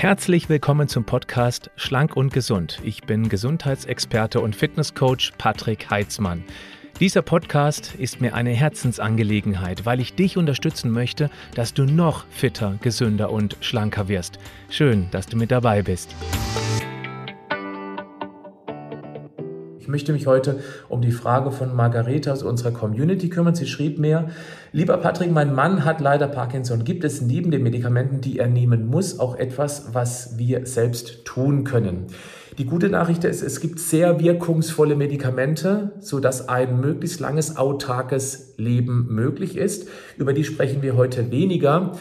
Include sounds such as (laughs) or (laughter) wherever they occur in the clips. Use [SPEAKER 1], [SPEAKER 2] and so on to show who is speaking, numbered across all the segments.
[SPEAKER 1] Herzlich willkommen zum Podcast Schlank und Gesund. Ich bin Gesundheitsexperte und Fitnesscoach Patrick Heitzmann. Dieser Podcast ist mir eine Herzensangelegenheit, weil ich dich unterstützen möchte, dass du noch fitter, gesünder und schlanker wirst. Schön, dass du mit dabei bist. Möchte mich heute um die Frage von Margareta aus unserer Community kümmern. Sie schrieb mir, lieber Patrick, mein Mann hat leider Parkinson. Gibt es neben den Medikamenten, die er nehmen muss, auch etwas, was wir selbst tun können? Die gute Nachricht ist, es gibt sehr wirkungsvolle Medikamente, sodass ein möglichst langes autarkes Leben möglich ist. Über die sprechen wir heute weniger.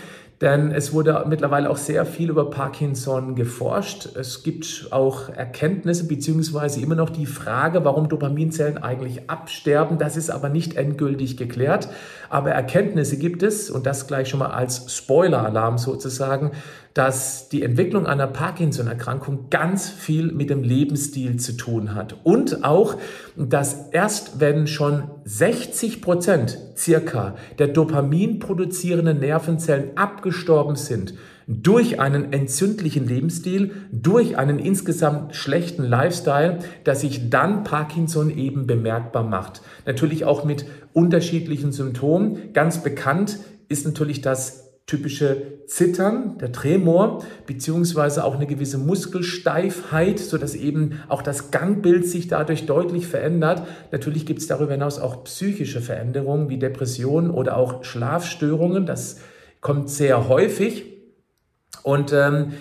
[SPEAKER 1] Denn es wurde mittlerweile auch sehr viel über Parkinson geforscht. Es gibt auch Erkenntnisse beziehungsweise immer noch die Frage, warum Dopaminzellen eigentlich absterben. Das ist aber nicht endgültig geklärt. Aber Erkenntnisse gibt es, und das gleich schon mal als Spoiler-Alarm sozusagen, dass die Entwicklung einer Parkinson-Erkrankung ganz viel mit dem Lebensstil zu tun hat. Und auch, dass erst wenn schon 60 Prozent circa der Dopamin produzierenden Nervenzellen abgestorben sind, durch einen entzündlichen Lebensstil, durch einen insgesamt schlechten Lifestyle, dass sich dann Parkinson eben bemerkbar macht. Natürlich auch mit unterschiedlichen Symptomen. Ganz bekannt ist natürlich das typische Zittern, der Tremor, beziehungsweise auch eine gewisse Muskelsteifheit, sodass eben auch das Gangbild sich dadurch deutlich verändert. Natürlich gibt es darüber hinaus auch psychische Veränderungen wie Depressionen oder auch Schlafstörungen. Das kommt sehr häufig. Und ähm,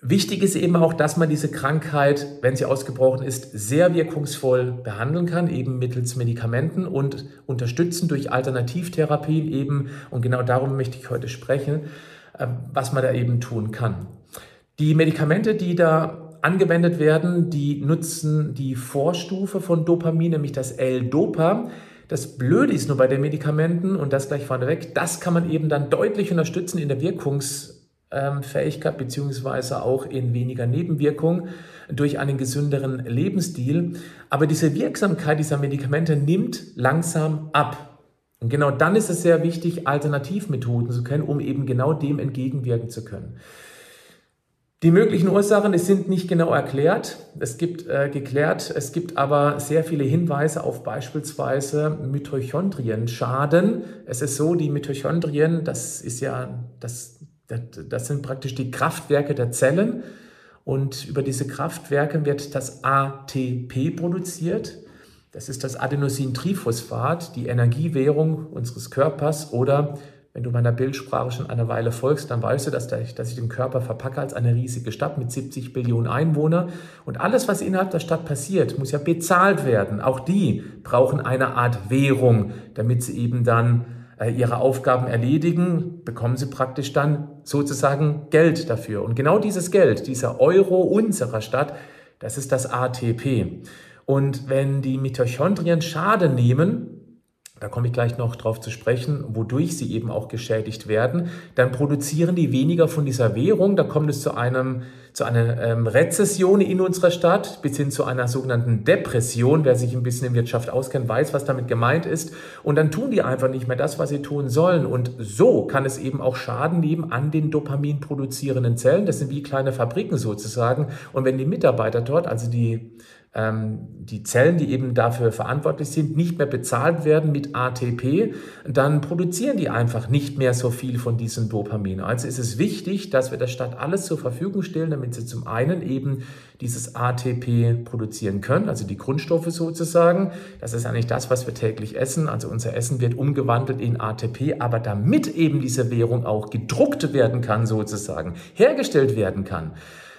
[SPEAKER 1] Wichtig ist eben auch, dass man diese Krankheit, wenn sie ausgebrochen ist, sehr wirkungsvoll behandeln kann, eben mittels Medikamenten und unterstützen durch Alternativtherapien eben. Und genau darum möchte ich heute sprechen, äh, was man da eben tun kann. Die Medikamente, die da angewendet werden, die nutzen die Vorstufe von Dopamin, nämlich das L-Dopa. Das Blöde ist nur bei den Medikamenten, und das gleich vorneweg, das kann man eben dann deutlich unterstützen in der Wirkungs- Fähigkeit beziehungsweise auch in weniger Nebenwirkungen durch einen gesünderen Lebensstil. Aber diese Wirksamkeit dieser Medikamente nimmt langsam ab. Und genau dann ist es sehr wichtig, Alternativmethoden zu kennen, um eben genau dem entgegenwirken zu können. Die möglichen Ursachen die sind nicht genau erklärt. Es gibt äh, geklärt, es gibt aber sehr viele Hinweise auf beispielsweise Mitochondrienschaden. Es ist so, die Mitochondrien, das ist ja das das sind praktisch die Kraftwerke der Zellen und über diese Kraftwerke wird das ATP produziert. Das ist das Adenosintriphosphat, die Energiewährung unseres Körpers oder wenn du meiner Bildsprache schon eine Weile folgst, dann weißt du, dass, ich, den Körper verpacke als eine riesige Stadt mit 70 Billionen Einwohnern. Und alles, was innerhalb der Stadt passiert, muss ja bezahlt werden. Auch die brauchen eine Art Währung, damit sie eben dann ihre Aufgaben erledigen, bekommen sie praktisch dann sozusagen Geld dafür. Und genau dieses Geld, dieser Euro unserer Stadt, das ist das ATP. Und wenn die Mitochondrien Schaden nehmen, da komme ich gleich noch drauf zu sprechen, wodurch sie eben auch geschädigt werden, dann produzieren die weniger von dieser Währung, da kommt es zu einem zu einer ähm, Rezession in unserer Stadt bis hin zu einer sogenannten Depression. Wer sich ein bisschen in Wirtschaft auskennt, weiß, was damit gemeint ist. Und dann tun die einfach nicht mehr das, was sie tun sollen. Und so kann es eben auch Schaden nehmen an den Dopamin produzierenden Zellen. Das sind wie kleine Fabriken sozusagen. Und wenn die Mitarbeiter dort, also die die Zellen, die eben dafür verantwortlich sind, nicht mehr bezahlt werden mit ATP, dann produzieren die einfach nicht mehr so viel von diesem Dopamin. Also ist es wichtig, dass wir der Stadt alles zur Verfügung stellen, damit sie zum einen eben dieses ATP produzieren können, also die Grundstoffe sozusagen. Das ist eigentlich das, was wir täglich essen. Also unser Essen wird umgewandelt in ATP, aber damit eben diese Währung auch gedruckt werden kann sozusagen, hergestellt werden kann,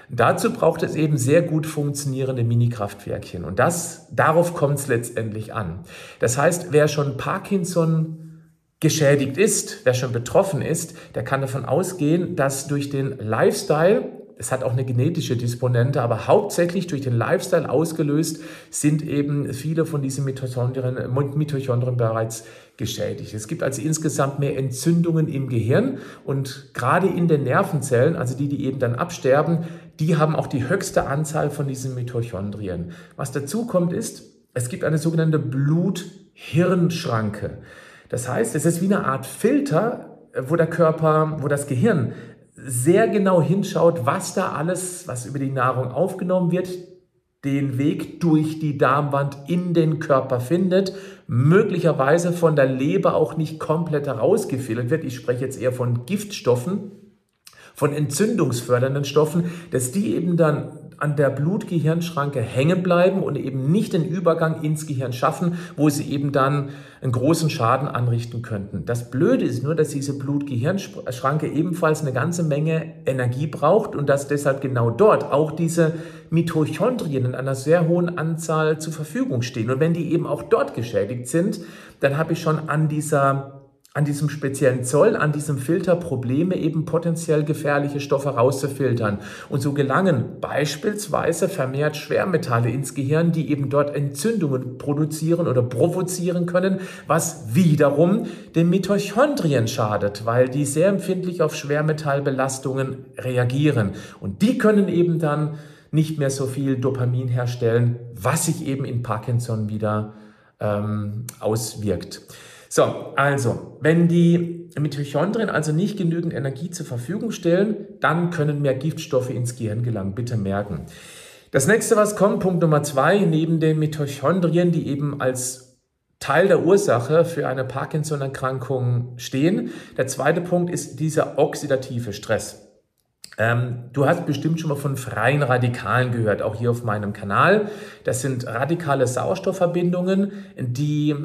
[SPEAKER 1] Dazu braucht es eben sehr gut funktionierende Mini-Kraftwerkchen und das, darauf kommt es letztendlich an. Das heißt, wer schon Parkinson geschädigt ist, wer schon betroffen ist, der kann davon ausgehen, dass durch den Lifestyle es hat auch eine genetische Disponente, aber hauptsächlich durch den Lifestyle ausgelöst sind eben viele von diesen Mitochondrien, Mitochondrien bereits geschädigt. Es gibt also insgesamt mehr Entzündungen im Gehirn und gerade in den Nervenzellen, also die, die eben dann absterben, die haben auch die höchste Anzahl von diesen Mitochondrien. Was dazu kommt ist, es gibt eine sogenannte Blut-Hirn-Schranke. Das heißt, es ist wie eine Art Filter, wo der Körper, wo das Gehirn sehr genau hinschaut, was da alles, was über die Nahrung aufgenommen wird, den Weg durch die Darmwand in den Körper findet, möglicherweise von der Leber auch nicht komplett herausgefiltert wird. Ich spreche jetzt eher von Giftstoffen, von entzündungsfördernden Stoffen, dass die eben dann an der Blut-Gehirn-Schranke hängen bleiben und eben nicht den Übergang ins Gehirn schaffen, wo sie eben dann einen großen Schaden anrichten könnten. Das Blöde ist nur, dass diese Blut-Gehirn-Schranke ebenfalls eine ganze Menge Energie braucht und dass deshalb genau dort auch diese Mitochondrien in einer sehr hohen Anzahl zur Verfügung stehen. Und wenn die eben auch dort geschädigt sind, dann habe ich schon an dieser an diesem speziellen Zoll, an diesem Filter Probleme, eben potenziell gefährliche Stoffe rauszufiltern. Und so gelangen beispielsweise vermehrt Schwermetalle ins Gehirn, die eben dort Entzündungen produzieren oder provozieren können, was wiederum den Mitochondrien schadet, weil die sehr empfindlich auf Schwermetallbelastungen reagieren. Und die können eben dann nicht mehr so viel Dopamin herstellen, was sich eben in Parkinson wieder ähm, auswirkt. So, also, wenn die Mitochondrien also nicht genügend Energie zur Verfügung stellen, dann können mehr Giftstoffe ins Gehirn gelangen. Bitte merken. Das nächste, was kommt, Punkt Nummer zwei, neben den Mitochondrien, die eben als Teil der Ursache für eine Parkinson-Erkrankung stehen. Der zweite Punkt ist dieser oxidative Stress. Ähm, du hast bestimmt schon mal von freien Radikalen gehört, auch hier auf meinem Kanal. Das sind radikale Sauerstoffverbindungen, die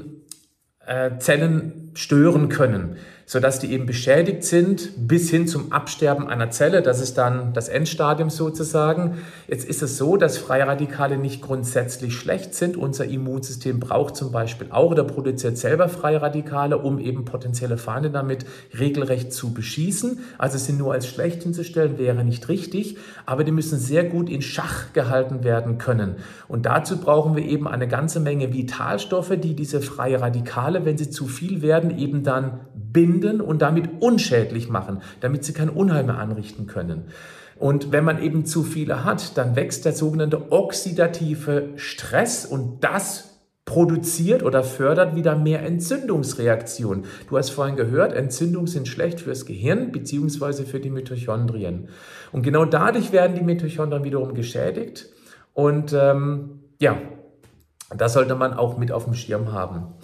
[SPEAKER 1] äh, Zellen stören können sodass die eben beschädigt sind bis hin zum Absterben einer Zelle. Das ist dann das Endstadium sozusagen. Jetzt ist es so, dass Freiradikale nicht grundsätzlich schlecht sind. Unser Immunsystem braucht zum Beispiel auch oder produziert selber Freiradikale, um eben potenzielle Feinde damit regelrecht zu beschießen. Also sie nur als schlecht hinzustellen wäre nicht richtig, aber die müssen sehr gut in Schach gehalten werden können. Und dazu brauchen wir eben eine ganze Menge Vitalstoffe, die diese freie Radikale, wenn sie zu viel werden, eben dann binden und damit unschädlich machen, damit sie kein Unheil mehr anrichten können. Und wenn man eben zu viele hat, dann wächst der sogenannte oxidative Stress und das produziert oder fördert wieder mehr Entzündungsreaktionen. Du hast vorhin gehört, Entzündungen sind schlecht fürs Gehirn bzw. für die Mitochondrien. Und genau dadurch werden die Mitochondrien wiederum geschädigt. Und ähm, ja, das sollte man auch mit auf dem Schirm haben.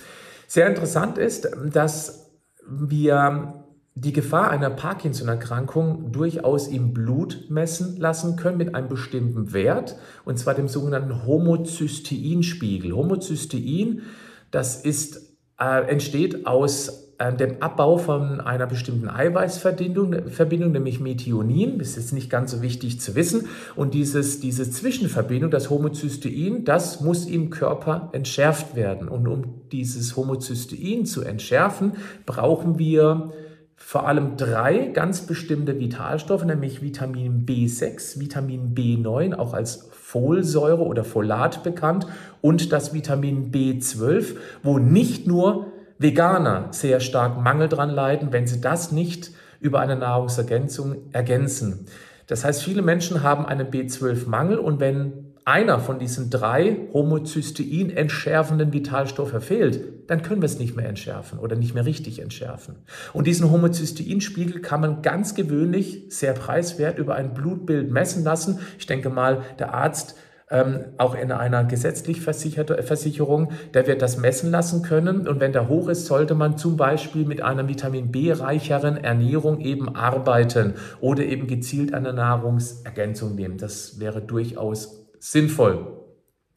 [SPEAKER 1] Sehr interessant ist, dass wir die Gefahr einer Parkinson-Erkrankung durchaus im Blut messen lassen können mit einem bestimmten Wert, und zwar dem sogenannten Homozysteinspiegel. Homozystein, das ist, äh, entsteht aus dem Abbau von einer bestimmten Eiweißverbindung, Verbindung, nämlich Methionin, ist jetzt nicht ganz so wichtig zu wissen. Und dieses, diese Zwischenverbindung, das Homozystein, das muss im Körper entschärft werden. Und um dieses Homozystein zu entschärfen, brauchen wir vor allem drei ganz bestimmte Vitalstoffe, nämlich Vitamin B6, Vitamin B9, auch als Folsäure oder Folat bekannt, und das Vitamin B12, wo nicht nur Veganer sehr stark Mangel dran leiden, wenn sie das nicht über eine Nahrungsergänzung ergänzen. Das heißt, viele Menschen haben einen B12-Mangel und wenn einer von diesen drei Homozystein entschärfenden Vitalstoffe fehlt, dann können wir es nicht mehr entschärfen oder nicht mehr richtig entschärfen. Und diesen Homozysteinspiegel kann man ganz gewöhnlich sehr preiswert über ein Blutbild messen lassen. Ich denke mal, der Arzt ähm, auch in einer gesetzlich versicherte Versicherung, der wird das messen lassen können. Und wenn der hoch ist, sollte man zum Beispiel mit einer Vitamin B-reicheren Ernährung eben arbeiten oder eben gezielt eine Nahrungsergänzung nehmen. Das wäre durchaus sinnvoll.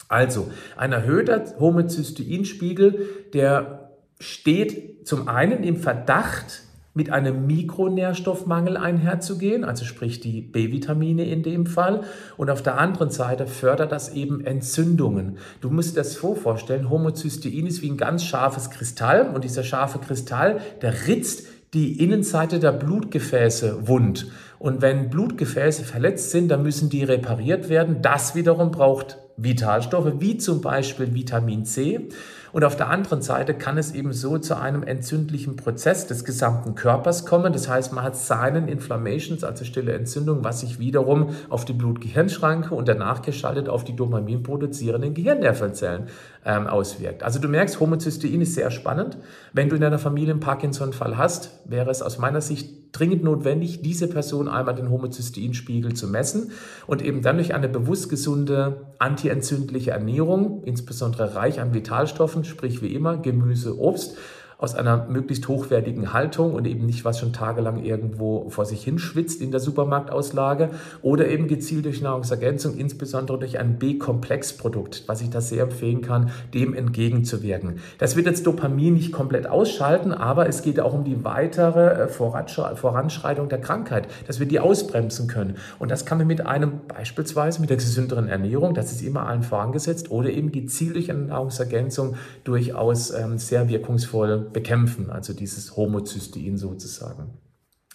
[SPEAKER 1] Also, ein erhöhter Homozysteinspiegel, der steht zum einen im Verdacht, mit einem Mikronährstoffmangel einherzugehen, also sprich die B-Vitamine in dem Fall. Und auf der anderen Seite fördert das eben Entzündungen. Du musst dir das so vorstellen, Homozystein ist wie ein ganz scharfes Kristall und dieser scharfe Kristall, der ritzt die Innenseite der Blutgefäße wund. Und wenn Blutgefäße verletzt sind, dann müssen die repariert werden. Das wiederum braucht Vitalstoffe, wie zum Beispiel Vitamin C. Und auf der anderen Seite kann es eben so zu einem entzündlichen Prozess des gesamten Körpers kommen. Das heißt, man hat seinen Inflammations, also stille Entzündung, was sich wiederum auf die Blut-Gehirn-Schranke und danach geschaltet auf die Dopamin produzierenden Gehirnnervenzellen ähm, auswirkt. Also du merkst, Homozystein ist sehr spannend. Wenn du in deiner Familie einen Parkinson-Fall hast, wäre es aus meiner Sicht dringend notwendig, diese Person einmal den Homozysteinspiegel zu messen und eben dann durch eine bewusst gesunde antientzündliche Ernährung, insbesondere reich an Vitalstoffen, sprich wie immer Gemüse, Obst, aus einer möglichst hochwertigen Haltung und eben nicht was schon tagelang irgendwo vor sich hinschwitzt in der Supermarktauslage oder eben gezielt durch Nahrungsergänzung, insbesondere durch ein B-Komplexprodukt, was ich da sehr empfehlen kann, dem entgegenzuwirken. Das wird jetzt Dopamin nicht komplett ausschalten, aber es geht auch um die weitere äh, Voranschreitung der Krankheit, dass wir die ausbremsen können. Und das kann man mit einem beispielsweise mit der gesünderen Ernährung, das ist immer allen vorangesetzt, oder eben gezielt durch eine Nahrungsergänzung durchaus ähm, sehr wirkungsvoll bekämpfen, also dieses Homozystein sozusagen.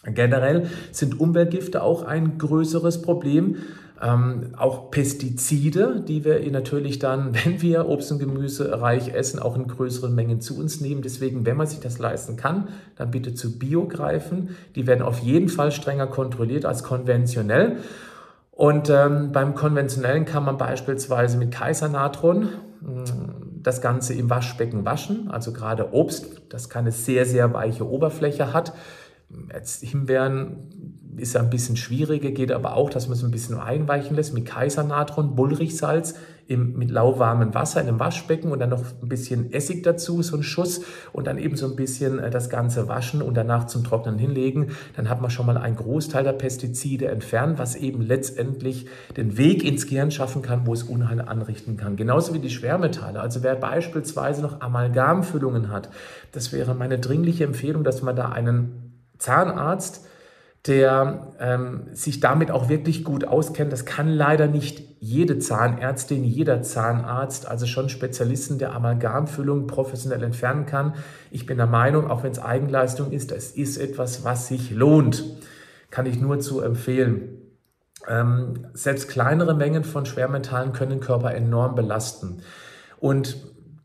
[SPEAKER 1] Generell sind Umweltgifte auch ein größeres Problem. Ähm, auch Pestizide, die wir natürlich dann, (laughs) wenn wir Obst und Gemüse reich essen, auch in größeren Mengen zu uns nehmen. Deswegen, wenn man sich das leisten kann, dann bitte zu Bio greifen. Die werden auf jeden Fall strenger kontrolliert als konventionell. Und ähm, beim konventionellen kann man beispielsweise mit Kaisernatron das Ganze im Waschbecken waschen. Also gerade Obst, das keine sehr, sehr weiche Oberfläche hat. Jetzt Himbeeren ist ja ein bisschen schwieriger, geht aber auch, dass man es ein bisschen einweichen lässt mit Kaisernatron, Bullrichsalz im, mit lauwarmem Wasser in einem Waschbecken und dann noch ein bisschen Essig dazu, so ein Schuss und dann eben so ein bisschen äh, das Ganze waschen und danach zum Trocknen hinlegen. Dann hat man schon mal einen Großteil der Pestizide entfernt, was eben letztendlich den Weg ins Gehirn schaffen kann, wo es Unheil anrichten kann. Genauso wie die Schwermetalle. Also wer beispielsweise noch Amalgamfüllungen hat, das wäre meine dringliche Empfehlung, dass man da einen Zahnarzt der ähm, sich damit auch wirklich gut auskennt. Das kann leider nicht jede Zahnärztin, jeder Zahnarzt, also schon Spezialisten der Amalgamfüllung professionell entfernen kann. Ich bin der Meinung, auch wenn es Eigenleistung ist, es ist etwas, was sich lohnt. Kann ich nur zu empfehlen. Ähm, selbst kleinere Mengen von Schwermetallen können den Körper enorm belasten. Und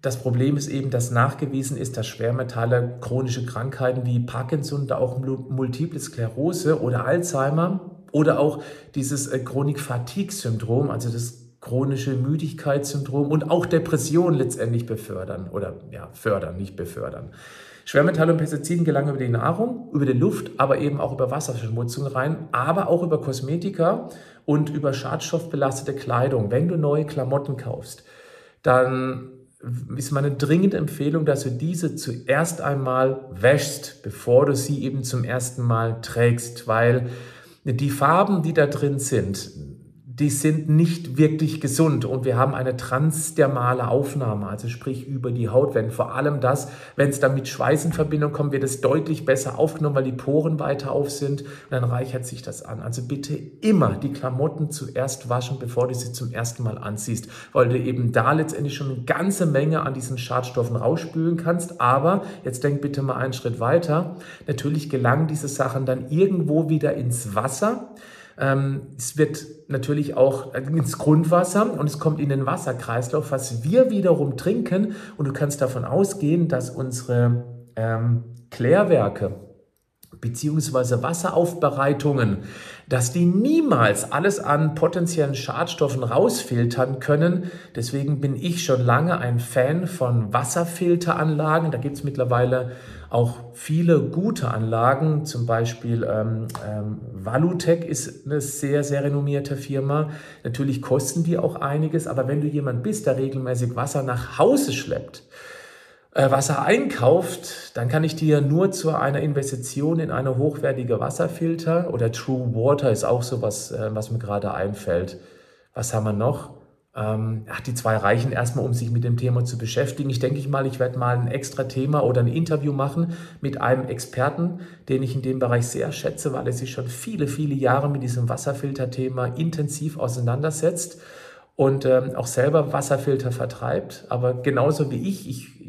[SPEAKER 1] das Problem ist eben, dass nachgewiesen ist, dass Schwermetalle chronische Krankheiten wie Parkinson, da auch Multiple Sklerose oder Alzheimer oder auch dieses äh, Chronik-Fatigue-Syndrom, also das chronische Müdigkeitssyndrom und auch Depression letztendlich befördern oder ja, fördern, nicht befördern. Schwermetalle und Pestiziden gelangen über die Nahrung, über die Luft, aber eben auch über Wasserverschmutzung rein, aber auch über Kosmetika und über schadstoffbelastete Kleidung. Wenn du neue Klamotten kaufst, dann ist meine dringende Empfehlung, dass du diese zuerst einmal wäschst, bevor du sie eben zum ersten Mal trägst, weil die Farben, die da drin sind, die sind nicht wirklich gesund und wir haben eine transdermale Aufnahme, also sprich über die Haut. Wenn vor allem das, wenn es dann mit Schweiß in Verbindung kommt, wird es deutlich besser aufgenommen, weil die Poren weiter auf sind und dann reichert sich das an. Also bitte immer die Klamotten zuerst waschen, bevor du sie zum ersten Mal anziehst, weil du eben da letztendlich schon eine ganze Menge an diesen Schadstoffen rausspülen kannst. Aber jetzt denk bitte mal einen Schritt weiter. Natürlich gelangen diese Sachen dann irgendwo wieder ins Wasser. Ähm, es wird natürlich auch ins Grundwasser und es kommt in den Wasserkreislauf, was wir wiederum trinken. Und du kannst davon ausgehen, dass unsere ähm, Klärwerke beziehungsweise Wasseraufbereitungen, dass die niemals alles an potenziellen Schadstoffen rausfiltern können. Deswegen bin ich schon lange ein Fan von Wasserfilteranlagen. Da gibt es mittlerweile auch viele gute Anlagen, zum Beispiel ähm, ähm, Valutec ist eine sehr, sehr renommierte Firma. Natürlich kosten die auch einiges, aber wenn du jemand bist, der regelmäßig Wasser nach Hause schleppt, Wasser einkauft, dann kann ich dir nur zu einer Investition in eine hochwertige Wasserfilter oder True Water ist auch so was, äh, was mir gerade einfällt. Was haben wir noch? Ähm, ach, die zwei reichen erstmal, um sich mit dem Thema zu beschäftigen. Ich denke ich mal, ich werde mal ein extra Thema oder ein Interview machen mit einem Experten, den ich in dem Bereich sehr schätze, weil er sich schon viele, viele Jahre mit diesem Wasserfilterthema intensiv auseinandersetzt und ähm, auch selber Wasserfilter vertreibt. Aber genauso wie ich, ich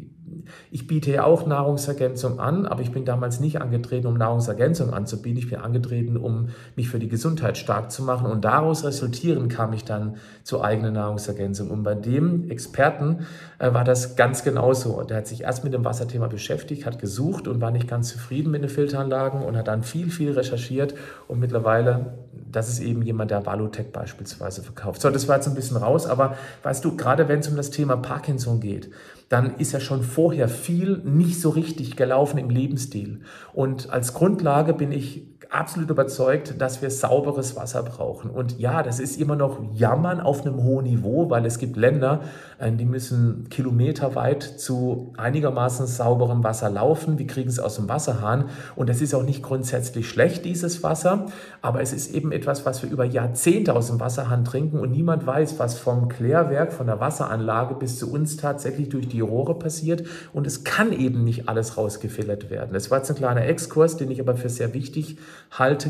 [SPEAKER 1] ich biete ja auch Nahrungsergänzung an, aber ich bin damals nicht angetreten, um Nahrungsergänzung anzubieten. Ich bin angetreten, um mich für die Gesundheit stark zu machen. Und daraus resultieren kam ich dann zur eigenen Nahrungsergänzung. Und bei dem Experten äh, war das ganz genauso. Der hat sich erst mit dem Wasserthema beschäftigt, hat gesucht und war nicht ganz zufrieden mit den Filteranlagen und hat dann viel, viel recherchiert. Und mittlerweile, das ist eben jemand, der Valutech beispielsweise verkauft. So, das war jetzt ein bisschen raus, aber weißt du, gerade wenn es um das Thema Parkinson geht, dann ist ja schon vorher viel nicht so richtig gelaufen im Lebensstil. Und als Grundlage bin ich absolut überzeugt, dass wir sauberes Wasser brauchen. Und ja, das ist immer noch Jammern auf einem hohen Niveau, weil es gibt Länder, äh, die müssen kilometerweit zu einigermaßen sauberem Wasser laufen. Wir kriegen es aus dem Wasserhahn. Und das ist auch nicht grundsätzlich schlecht, dieses Wasser. Aber es ist eben etwas, was wir über Jahrzehnte aus dem Wasserhahn trinken. Und niemand weiß, was vom Klärwerk, von der Wasseranlage bis zu uns tatsächlich durch die Rohre passiert. Und es kann eben nicht alles rausgefiltert werden. Das war jetzt ein kleiner Exkurs, den ich aber für sehr wichtig halte,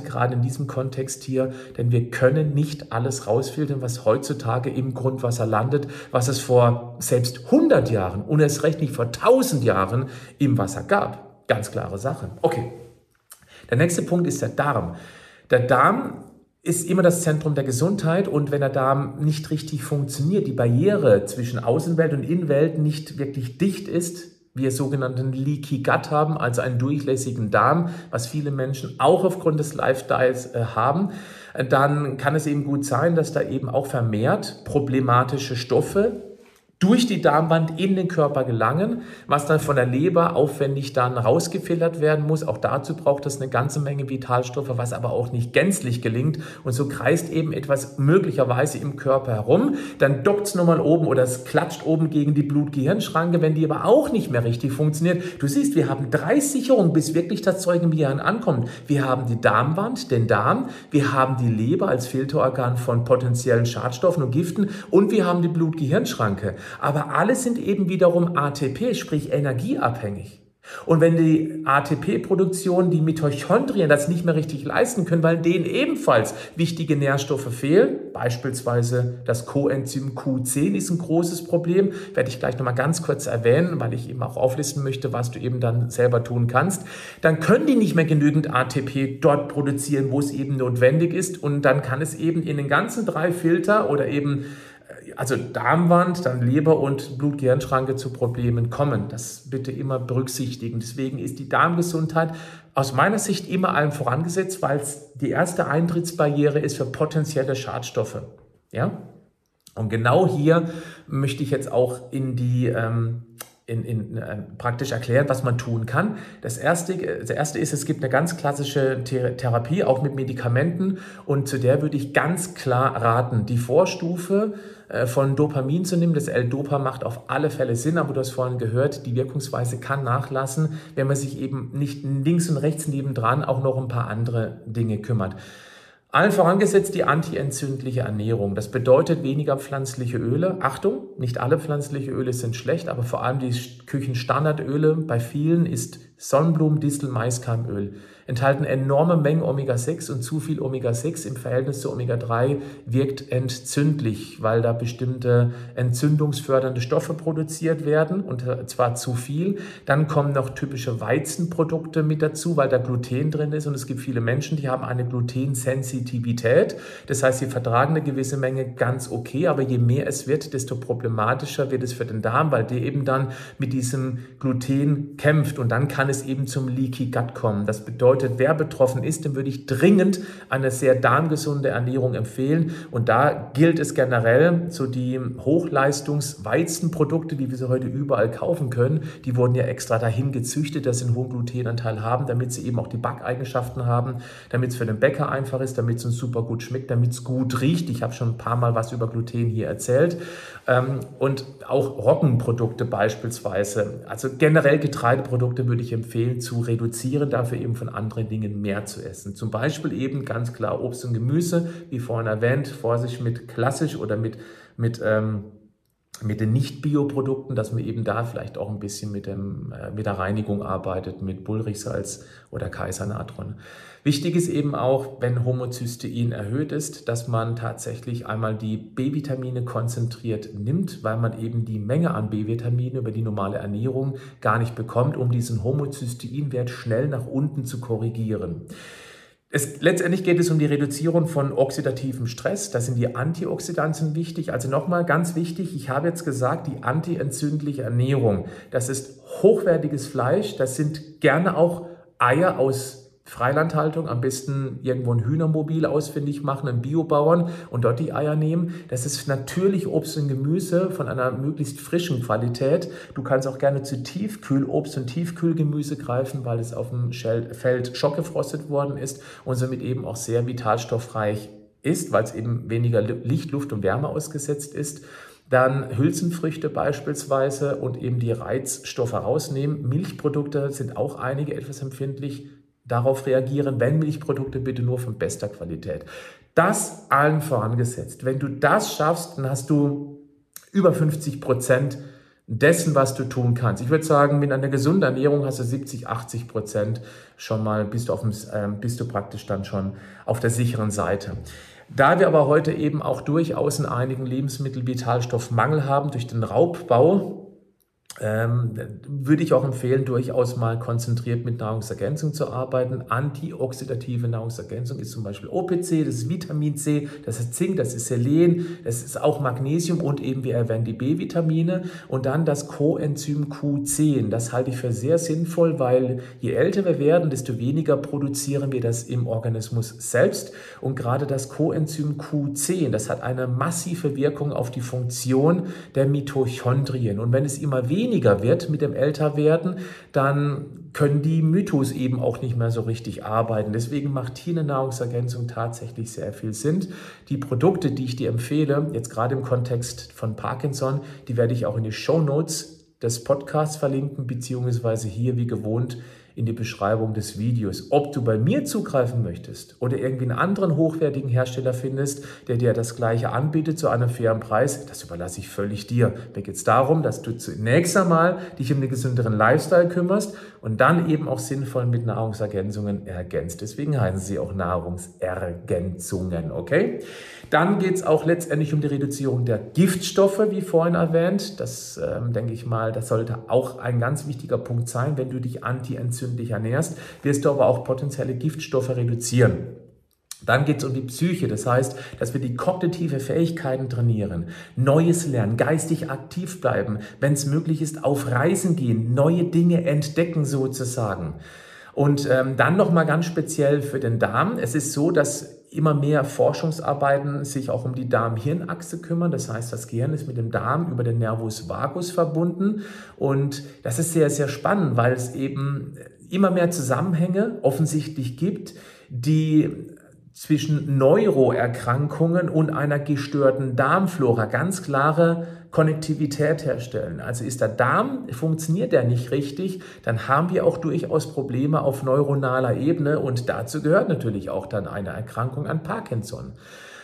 [SPEAKER 1] gerade in diesem Kontext hier, denn wir können nicht alles rausfiltern, was heutzutage im Grundwasser landet, was es vor selbst 100 Jahren und erst recht nicht vor 1000 Jahren im Wasser gab. Ganz klare Sache. Okay. Der nächste Punkt ist der Darm. Der Darm ist immer das Zentrum der Gesundheit und wenn der Darm nicht richtig funktioniert, die Barriere zwischen Außenwelt und Innenwelt nicht wirklich dicht ist, wir sogenannten Leaky Gut haben, also einen durchlässigen Darm, was viele Menschen auch aufgrund des Lifestyles äh, haben, äh, dann kann es eben gut sein, dass da eben auch vermehrt problematische Stoffe durch die Darmwand in den Körper gelangen, was dann von der Leber aufwendig dann rausgefiltert werden muss. Auch dazu braucht es eine ganze Menge Vitalstoffe, was aber auch nicht gänzlich gelingt. Und so kreist eben etwas möglicherweise im Körper herum. Dann dockt es nochmal oben oder es klatscht oben gegen die Blut-Gehirn-Schranke, wenn die aber auch nicht mehr richtig funktioniert. Du siehst, wir haben drei Sicherungen, bis wirklich das Zeug im Gehirn ankommt. Wir haben die Darmwand, den Darm, wir haben die Leber als Filterorgan von potenziellen Schadstoffen und Giften und wir haben die Blut-Gehirn-Schranke aber alle sind eben wiederum ATP, sprich energieabhängig. Und wenn die ATP-Produktion, die Mitochondrien das nicht mehr richtig leisten können, weil denen ebenfalls wichtige Nährstoffe fehlen, beispielsweise das Coenzym Q10 ist ein großes Problem, werde ich gleich nochmal ganz kurz erwähnen, weil ich eben auch auflisten möchte, was du eben dann selber tun kannst, dann können die nicht mehr genügend ATP dort produzieren, wo es eben notwendig ist und dann kann es eben in den ganzen drei Filter oder eben also Darmwand, dann Leber und Blut-Gehirn-Schranke zu Problemen kommen. Das bitte immer berücksichtigen. Deswegen ist die Darmgesundheit aus meiner Sicht immer allem vorangesetzt, weil es die erste Eintrittsbarriere ist für potenzielle Schadstoffe. Ja? Und genau hier möchte ich jetzt auch in die ähm, in, in, äh, praktisch erklären, was man tun kann. Das erste, das erste ist, es gibt eine ganz klassische Therapie, auch mit Medikamenten, und zu der würde ich ganz klar raten. Die Vorstufe äh, von Dopamin zu nehmen, das L-Dopa macht auf alle Fälle Sinn, aber du hast vorhin gehört, die Wirkungsweise kann nachlassen, wenn man sich eben nicht links und rechts nebendran auch noch ein paar andere Dinge kümmert. Allen vorangesetzt die antientzündliche Ernährung. Das bedeutet weniger pflanzliche Öle. Achtung, nicht alle pflanzliche Öle sind schlecht, aber vor allem die Küchenstandardöle bei vielen ist Sonnenblumen, Distel, Maiskeimöl enthalten enorme Mengen Omega-6 und zu viel Omega-6 im Verhältnis zu Omega-3 wirkt entzündlich, weil da bestimmte entzündungsfördernde Stoffe produziert werden und zwar zu viel. Dann kommen noch typische Weizenprodukte mit dazu, weil da Gluten drin ist und es gibt viele Menschen, die haben eine Glutensensitivität. Das heißt, sie vertragen eine gewisse Menge ganz okay, aber je mehr es wird, desto problematischer wird es für den Darm, weil der eben dann mit diesem Gluten kämpft und dann kann es eben zum Leaky Gut kommen. Das bedeutet, wer betroffen ist, dem würde ich dringend eine sehr darmgesunde Ernährung empfehlen. Und da gilt es generell, so die Hochleistungs-Weizenprodukte, die wir so heute überall kaufen können, die wurden ja extra dahin gezüchtet, dass sie einen hohen Glutenanteil haben, damit sie eben auch die Backeigenschaften haben, damit es für den Bäcker einfach ist, damit es uns super gut schmeckt, damit es gut riecht. Ich habe schon ein paar Mal was über Gluten hier erzählt. Ähm, und auch Roggenprodukte beispielsweise. Also generell Getreideprodukte würde ich empfehlen zu reduzieren, dafür eben von anderen Dingen mehr zu essen. Zum Beispiel eben ganz klar Obst und Gemüse, wie vorhin erwähnt, Vorsicht mit klassisch oder mit, mit ähm, mit den Nicht-Bioprodukten, dass man eben da vielleicht auch ein bisschen mit, dem, äh, mit der Reinigung arbeitet, mit Bullrichsalz oder Kaisernatron. Wichtig ist eben auch, wenn Homozystein erhöht ist, dass man tatsächlich einmal die B-Vitamine konzentriert nimmt, weil man eben die Menge an B-Vitaminen über die normale Ernährung gar nicht bekommt, um diesen Homozysteinwert schnell nach unten zu korrigieren. Es, letztendlich geht es um die Reduzierung von oxidativem Stress. Da sind die Antioxidantien wichtig. Also nochmal ganz wichtig, ich habe jetzt gesagt, die antientzündliche Ernährung. Das ist hochwertiges Fleisch. Das sind gerne auch Eier aus Freilandhaltung, am besten irgendwo ein Hühnermobil ausfindig machen, einen Biobauern und dort die Eier nehmen. Das ist natürlich Obst und Gemüse von einer möglichst frischen Qualität. Du kannst auch gerne zu Tiefkühlobst und Tiefkühlgemüse greifen, weil es auf dem Feld schockgefrostet worden ist und somit eben auch sehr vitalstoffreich ist, weil es eben weniger Licht, Luft und Wärme ausgesetzt ist. Dann Hülsenfrüchte beispielsweise und eben die Reizstoffe rausnehmen. Milchprodukte sind auch einige etwas empfindlich darauf reagieren, wenn Milchprodukte bitte nur von bester Qualität. Das allen vorangesetzt. Wenn du das schaffst, dann hast du über 50 Prozent dessen, was du tun kannst. Ich würde sagen, mit einer gesunden Ernährung hast du 70, 80 Prozent schon mal, bist du, auf dem, äh, bist du praktisch dann schon auf der sicheren Seite. Da wir aber heute eben auch durchaus in einigen Lebensmitteln Vitalstoffmangel haben durch den Raubbau, ähm, würde ich auch empfehlen, durchaus mal konzentriert mit Nahrungsergänzung zu arbeiten. Antioxidative Nahrungsergänzung ist zum Beispiel OPC, das ist Vitamin C, das ist Zink, das ist Selen, das ist auch Magnesium und eben, wie erwähnt, die B-Vitamine. Und dann das Coenzym Q10. Das halte ich für sehr sinnvoll, weil je älter wir werden, desto weniger produzieren wir das im Organismus selbst. Und gerade das Coenzym Q10, das hat eine massive Wirkung auf die Funktion der Mitochondrien. Und wenn es immer weniger weniger wird mit dem Älterwerden, dann können die Mythos eben auch nicht mehr so richtig arbeiten. Deswegen macht hier eine Nahrungsergänzung tatsächlich sehr viel Sinn. Die Produkte, die ich dir empfehle, jetzt gerade im Kontext von Parkinson, die werde ich auch in die Show Notes des Podcasts verlinken, beziehungsweise hier wie gewohnt in die Beschreibung des Videos. Ob du bei mir zugreifen möchtest oder irgendwie einen anderen hochwertigen Hersteller findest, der dir das gleiche anbietet zu einem fairen Preis, das überlasse ich völlig dir. Mir geht es darum, dass du zunächst einmal dich um den gesünderen Lifestyle kümmerst und dann eben auch sinnvoll mit Nahrungsergänzungen ergänzt. Deswegen heißen sie auch Nahrungsergänzungen, okay? Dann geht es auch letztendlich um die Reduzierung der Giftstoffe, wie vorhin erwähnt. Das ähm, denke ich mal, das sollte auch ein ganz wichtiger Punkt sein. Wenn du dich antientzündlich ernährst, wirst du aber auch potenzielle Giftstoffe reduzieren. Dann geht es um die Psyche, das heißt, dass wir die kognitive Fähigkeiten trainieren, Neues lernen, geistig aktiv bleiben, wenn es möglich ist, auf Reisen gehen, neue Dinge entdecken sozusagen. Und ähm, dann nochmal ganz speziell für den Darm. Es ist so, dass immer mehr Forschungsarbeiten sich auch um die Darm-Hirn-Achse kümmern. Das heißt, das Gehirn ist mit dem Darm über den Nervus vagus verbunden. Und das ist sehr, sehr spannend, weil es eben immer mehr Zusammenhänge offensichtlich gibt, die zwischen Neuroerkrankungen und einer gestörten Darmflora ganz klare Konnektivität herstellen. Also ist der Darm, funktioniert der nicht richtig, dann haben wir auch durchaus Probleme auf neuronaler Ebene und dazu gehört natürlich auch dann eine Erkrankung an Parkinson.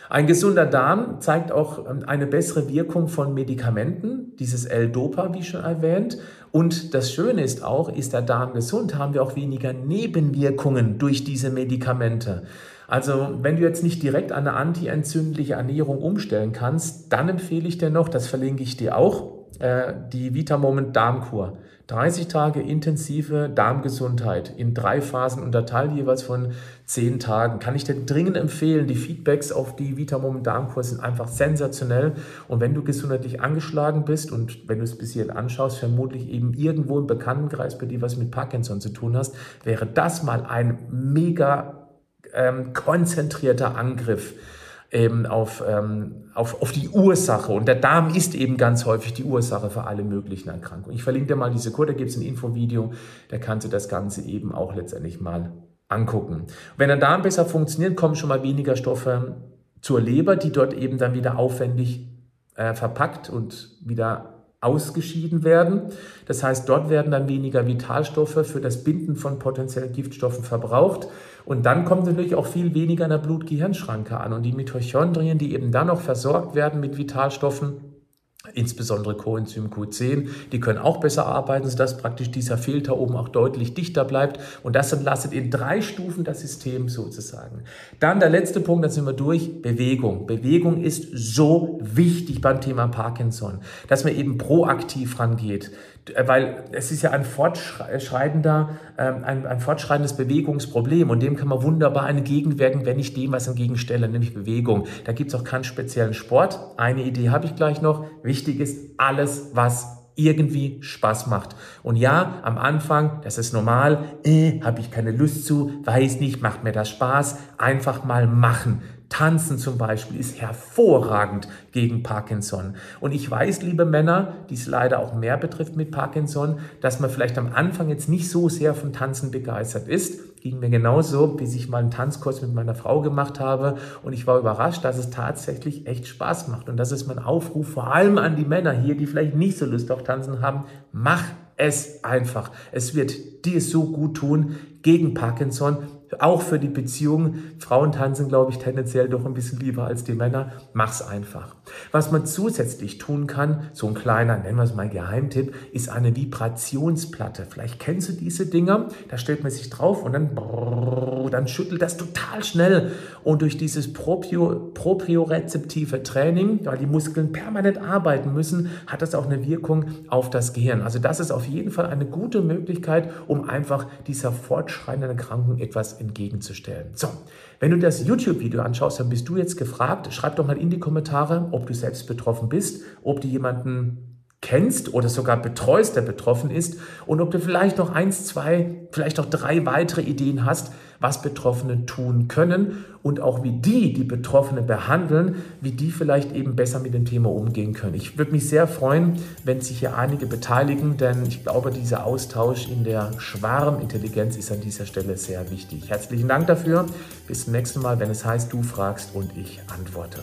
[SPEAKER 1] Ein gesunder Darm zeigt auch ähm, eine bessere Wirkung von Medikamenten, dieses L-Dopa, wie schon erwähnt. Und das Schöne ist auch, ist der Darm gesund, haben wir auch weniger Nebenwirkungen durch diese Medikamente. Also wenn du jetzt nicht direkt eine antientzündliche Ernährung umstellen kannst, dann empfehle ich dir noch, das verlinke ich dir auch, äh, die Vitamoment Darmkur. 30 Tage intensive Darmgesundheit in drei Phasen unterteilt, jeweils von 10 Tagen. Kann ich dir dringend empfehlen. Die Feedbacks auf die Vitamoment Darmkur sind einfach sensationell. Und wenn du gesundheitlich angeschlagen bist und wenn du es bis hierhin anschaust, vermutlich eben irgendwo im Bekanntenkreis bei dir was mit Parkinson zu tun hast, wäre das mal ein mega ähm, konzentrierter Angriff eben auf, ähm, auf, auf die Ursache. Und der Darm ist eben ganz häufig die Ursache für alle möglichen Erkrankungen. Ich verlinke dir mal diese Code, da gibt es ein Infovideo, da kannst du das Ganze eben auch letztendlich mal angucken. Wenn der Darm besser funktioniert, kommen schon mal weniger Stoffe zur Leber, die dort eben dann wieder aufwendig äh, verpackt und wieder ausgeschieden werden. Das heißt, dort werden dann weniger Vitalstoffe für das Binden von potenziellen Giftstoffen verbraucht. Und dann kommt natürlich auch viel weniger in der Blut-Gehirn-Schranke an. Und die Mitochondrien, die eben dann noch versorgt werden mit Vitalstoffen, insbesondere Coenzym Q10, die können auch besser arbeiten, sodass praktisch dieser Filter oben auch deutlich dichter bleibt. Und das entlastet in drei Stufen das System sozusagen. Dann der letzte Punkt, da sind wir durch, Bewegung. Bewegung ist so wichtig beim Thema Parkinson, dass man eben proaktiv rangeht. Weil es ist ja ein fortschreitender, ähm, ein, ein fortschreitendes Bewegungsproblem und dem kann man wunderbar entgegenwirken, wenn ich dem was entgegenstelle, nämlich Bewegung. Da gibt es auch keinen speziellen Sport. Eine Idee habe ich gleich noch. Wichtig ist alles, was irgendwie Spaß macht. Und ja, am Anfang, das ist normal, äh, habe ich keine Lust zu, weiß nicht, macht mir das Spaß, einfach mal machen. Tanzen zum Beispiel ist hervorragend gegen Parkinson. Und ich weiß, liebe Männer, die es leider auch mehr betrifft mit Parkinson, dass man vielleicht am Anfang jetzt nicht so sehr von Tanzen begeistert ist. Ging mir genauso, bis ich mal einen Tanzkurs mit meiner Frau gemacht habe und ich war überrascht, dass es tatsächlich echt Spaß macht. Und das ist mein Aufruf vor allem an die Männer hier, die vielleicht nicht so Lust auf Tanzen haben. Mach es einfach. Es wird dir so gut tun gegen Parkinson auch für die Beziehung. Frauen tanzen, glaube ich, tendenziell doch ein bisschen lieber als die Männer. Mach's einfach. Was man zusätzlich tun kann, so ein kleiner, nennen wir es mal Geheimtipp, ist eine Vibrationsplatte. Vielleicht kennst du diese Dinger. Da stellt man sich drauf und dann, dann schüttelt das total schnell. Und durch dieses Proprio, propriorezeptive Training, weil die Muskeln permanent arbeiten müssen, hat das auch eine Wirkung auf das Gehirn. Also das ist auf jeden Fall eine gute Möglichkeit, um einfach dieser fortschreitenden Erkrankung etwas entgegenzustellen. So, wenn du das YouTube-Video anschaust, dann bist du jetzt gefragt. Schreib doch mal in die Kommentare, ob du selbst betroffen bist, ob du jemanden kennst oder sogar betreust, der betroffen ist und ob du vielleicht noch eins, zwei, vielleicht noch drei weitere Ideen hast, was Betroffene tun können und auch wie die, die Betroffene behandeln, wie die vielleicht eben besser mit dem Thema umgehen können. Ich würde mich sehr freuen, wenn sich hier einige beteiligen, denn ich glaube, dieser Austausch in der Schwarmintelligenz ist an dieser Stelle sehr wichtig. Herzlichen Dank dafür. Bis zum nächsten Mal, wenn es heißt, du fragst und ich antworte.